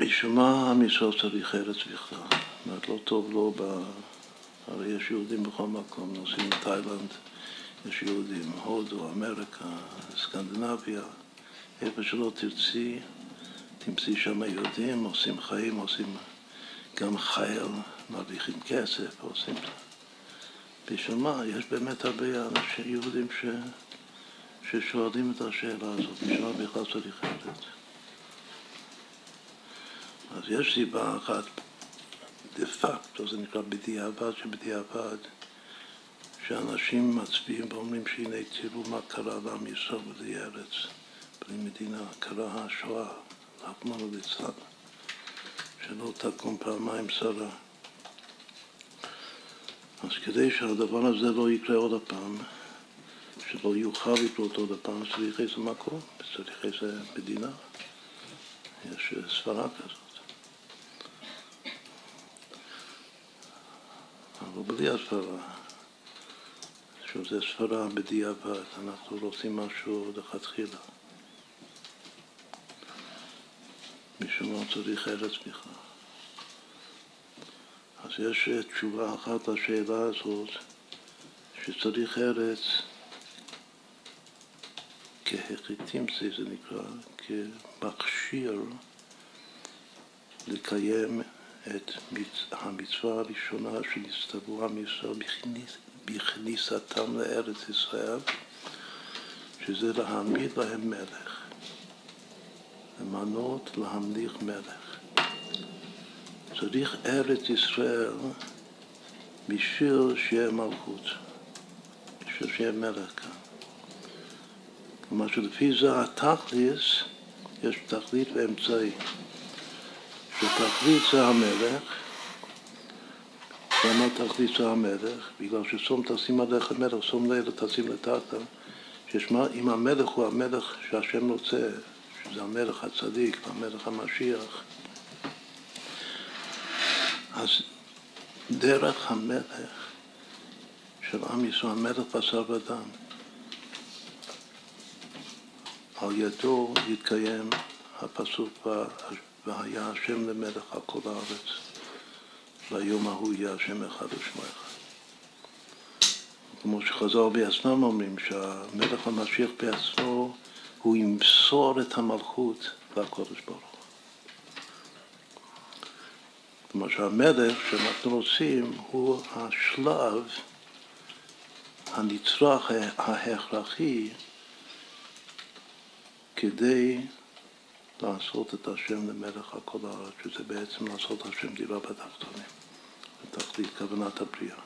משום מה עם ישראל צריך ארץ בכלל. זאת אומרת, לא טוב לו ב... הרי יש יהודים בכל מקום, נוסעים לתאילנד, יש יהודים, הודו, אמריקה, סקנדינביה, איפה שלא תרצי, תמצאי שם יהודים, עושים חיים, עושים גם חייל, מרוויחים כסף, עושים... בשביל מה? יש באמת הרבה אנשים יהודים ש... ששואלים את השאלה הזאת, בשביל מה בכלל צריך ארץ? אז יש סיבה אחת דה פקטו, זה נקרא בדיעבד שבדיעבד, שאנשים מצביעים ואומרים שהנה תראו מה קרה לעם ישראל בלי ארץ, בלי מדינה, קרה השואה, רחמנו ליצלן, שלא תקום פעמיים שרה. אז כדי שהדבר הזה לא יקרה עוד הפעם, שלא יוכל לקרות עוד הפעם, צריך איזה מקום, צריך איזה מדינה. יש סברה כזאת. אבל בלי הסברה, שזה סברה בדיעבד, אנחנו רוצים משהו לכתחילה. משום מה צריך ארץ בכלל. אז יש תשובה אחת לשאלה הזאת, שצריך ארץ כהחיתימסי זה נקרא, כמכשיר לקיים את המצווה הראשונה שנסתברו עם ישראל בכניסתם לארץ ישראל, שזה להעמיד להם מלך, למנות להמליך מלך. צריך ארץ ישראל בשביל שיהיה מלכות, בשביל שיהיה מלך כאן. כלומר שלפי זה התכליס, יש תכלית ואמצעי. שתכלית זה המלך, למה תכלית זה המלך? בגלל ששום תשים עליך מלך, שום לילה תשים לטאטה, ששמע, אם המלך הוא המלך שהשם רוצה, שזה המלך הצדיק והמלך המשיח, אז דרך המלך של עם ישראל, המלך בשר ודם, על ידו יתקיים הפסוק והיה השם למלך על כל הארץ, והיום ההוא יהיה השם אחד ושמו אחד. כמו שחז"ל בעצמם אומרים, שהמלך המשיח בעצמו, הוא ימסור את המלכות לקודש ברוך הוא. כלומר שהמלך שאנחנו רוצים הוא השלב הנצרך ההכרחי כדי לעשות את השם למלך על כל הארץ, שזה בעצם לעשות השם דירה בתחתונים, בתכלית כוונת הבריאה.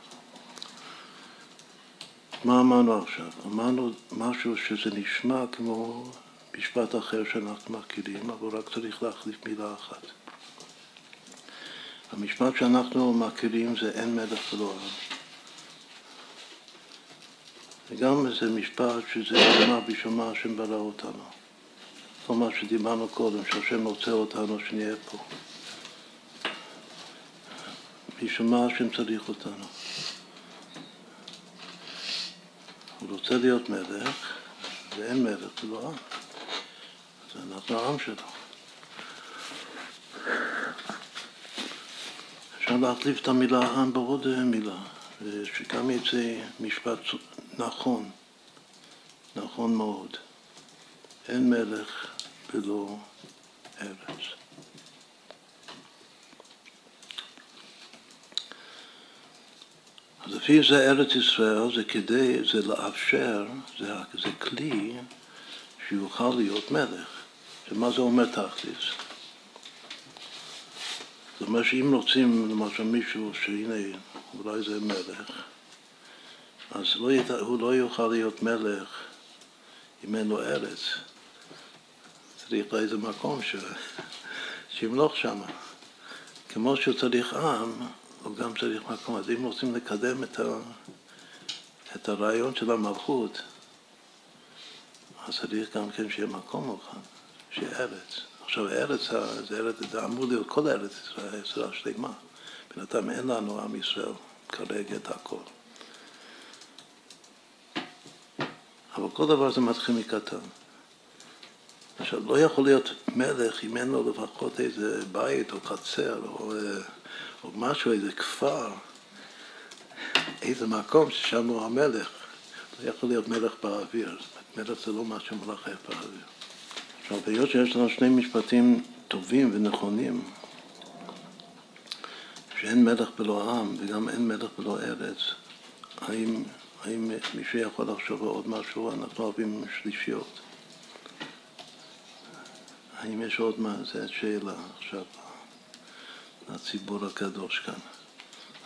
מה אמרנו עכשיו? אמרנו משהו שזה נשמע כמו משפט אחר שאנחנו מכירים, אבל רק צריך להחליף מילה אחת. המשפט שאנחנו מכירים זה אין מלך ולא עם. וגם זה משפט שזה אמר בשביל מה השם ברא אותנו. כל מה שדיברנו קודם, שהשם רוצה אותנו שנהיה פה. בשביל מה השם צריך אותנו? הוא רוצה להיות מלך, ואין מלך, זה לא עם. אז אנחנו העם שלו. אפשר להחליף את המילה עם בעוד מילה, שגם יצא משפט נכון, נכון מאוד. אין מלך ולא ארץ. אז לפי זה ארץ ישראל זה כדי, זה לאפשר, זה, זה כלי שיוכל להיות מלך. ומה זה אומר תכלס? זאת אומרת שאם רוצים למשל מישהו שהנה אולי זה מלך, אז לא. הוא לא יוכל להיות מלך אם אין לו ארץ. צריך לו איזה מקום ש... שימלוך שם. כמו שהוא צריך עם, הוא גם צריך מקום. אז אם רוצים לקדם את, ה... את הרעיון של המלכות, אז צריך גם כן שיהיה מקום מוכן, שיהיה ארץ. עכשיו ארץ, זה ארץ, זה אמור להיות כל ארץ ישראל, ישראל שלמה. בינתיים אין לנו עם ישראל כרגע את הכל. אבל כל דבר זה מתחיל מקטן. עכשיו, לא יכול להיות מלך אם אין לו לפחות איזה בית או חצר או, או משהו, איזה כפר, איזה מקום ששם הוא המלך. לא יכול להיות מלך באוויר. מלך זה לא משהו מלכף באוויר. עכשיו, היות שיש לנו שני משפטים טובים ונכונים, שאין מלך בלא עם וגם אין מלך בלא ארץ, האם, האם מישהו יכול לחשוב על עוד משהו? אנחנו אוהבים שלישיות. האם יש עוד מה? זו שאלה עכשיו לציבור הקדוש כאן.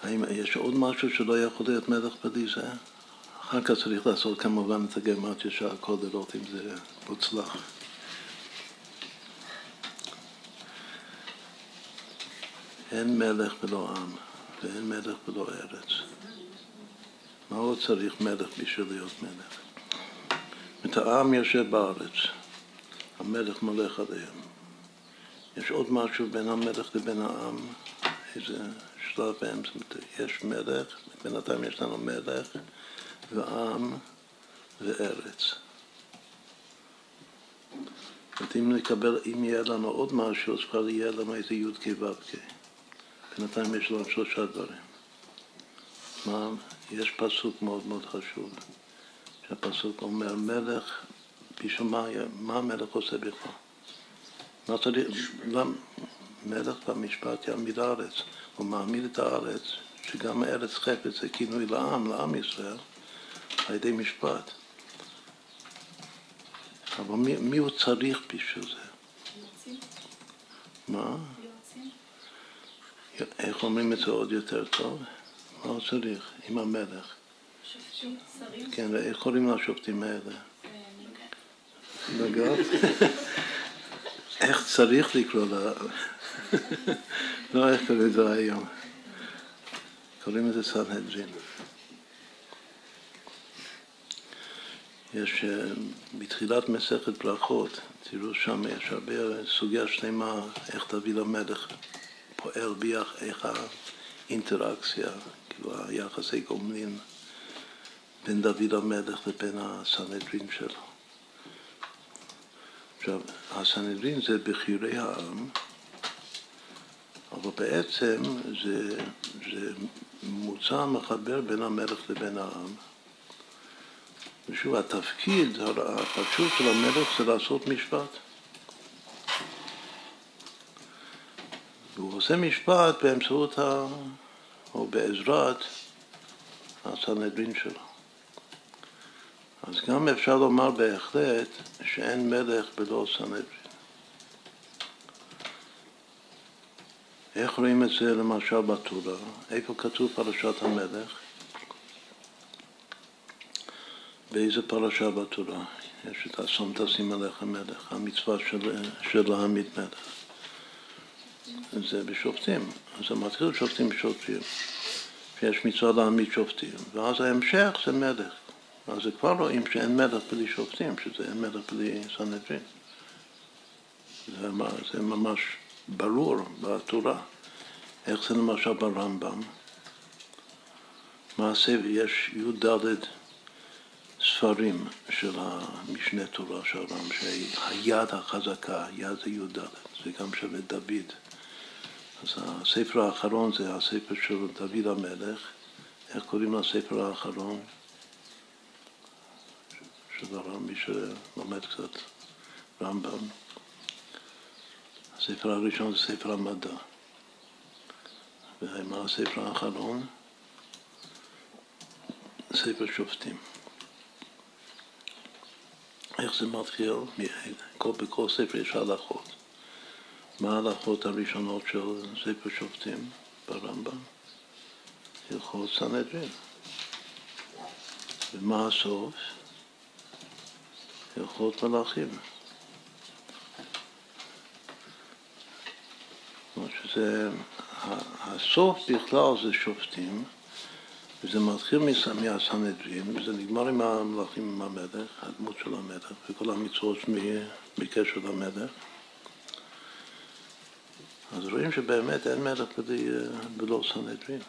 האם יש עוד משהו שלא יכול להיות מלך בלי זה? אחר כך צריך לעשות כמובן את הגרמטיה של הכל לראות אם זה מוצלח. אין מלך בלא עם ואין מלך בלא ארץ. מה עוד צריך מלך בשביל להיות מלך? את העם יושב בארץ, המלך מולך עליהם. יש עוד משהו בין המלך לבין העם, איזה שלב באמצע, יש מלך, בינתיים יש לנו מלך ועם וארץ. זאת אם נקבל, אם יהיה לנו עוד משהו, אז כבר יהיה לנו איזה י"ק ו"ק. בינתיים יש לנו שלושה דברים. מה, יש פסוק מאוד מאוד חשוב, שהפסוק אומר מלך, בשביל מה, מה המלך עושה בכלל? מה צריך, למה? מלך במשפט יעמיד הארץ, הוא מעמיד את הארץ, שגם ארץ חפץ זה כינוי לעם, לעם ישראל, על ידי משפט. אבל מי, מי הוא צריך בשביל זה? יוצאים. מה? איך אומרים את זה עוד יותר טוב? מה הוא צריך? עם המלך. שופטים, שרים. כן, איך קוראים לשופטים האלה? נגד? איך צריך לקרוא לה? לא איך קוראים לזה היום. קוראים לזה סנהדרין. יש אה, בתחילת מסכת ברכות, תראו שם יש הרבה סוגיה שלמה איך דוד המלך פועל ביח, איך האינטראקציה, כאילו היחסי גומלין בין דוד המלך לבין הסנהדרין שלו. עכשיו, הסנהדרין זה בכירי העם, אבל בעצם זה, זה מוצא מחבר בין המלך לבין העם. ושוב, התפקיד החשוב של המלך זה לעשות משפט. והוא עושה משפט באמצעות ה... או בעזרת הסנהדרין שלו. אז גם אפשר לומר בהחלט שאין מלך בלא סנהדרין. איך רואים את זה למשל בתורה? איפה כתוב פרשת המלך? באיזה פרשה בתורה? יש את אסון תשים עליך מלך, המצווה של, של להעמיד מלך. זה בשופטים. זה מתחיל שופטים בשופטים, שיש מצווה להעמיד שופטים, ואז ההמשך זה מלך. אז זה כבר רואים שאין מלך בלי שופטים, שזה אין מלך בלי סנהדרין. זה, זה ממש ברור בתורה. איך זה למשל ברמב"ם? מעשה, יש י"ד ספרים של המשנה תורה של הרמב"ם, שהיד החזקה, היד זה י"ד, זה גם של דוד. אז הספר האחרון זה הספר של דוד המלך, איך קוראים לספר האחרון? של הרמב"ם, מי שלומד קצת רמב"ם. הספר הראשון זה ספר המדע. ומה הספר האחרון? ספר שופטים. איך זה מתחיל? בכל ספר יש הלכות. מה ההלכות הראשונות של ספר שופטים ברמב"ם? הלכות סנהדרין. ומה הסוף? הלכות מלאכים. שזה, הסוף בכלל זה שופטים, וזה מתחיל מהסנהדרין, וזה נגמר עם המלאכים, עם המלך, הדמות של המלך, וכל המצוות בקשר למלך. אז רואים שבאמת אין מלך בלי, בלא סנהדרין.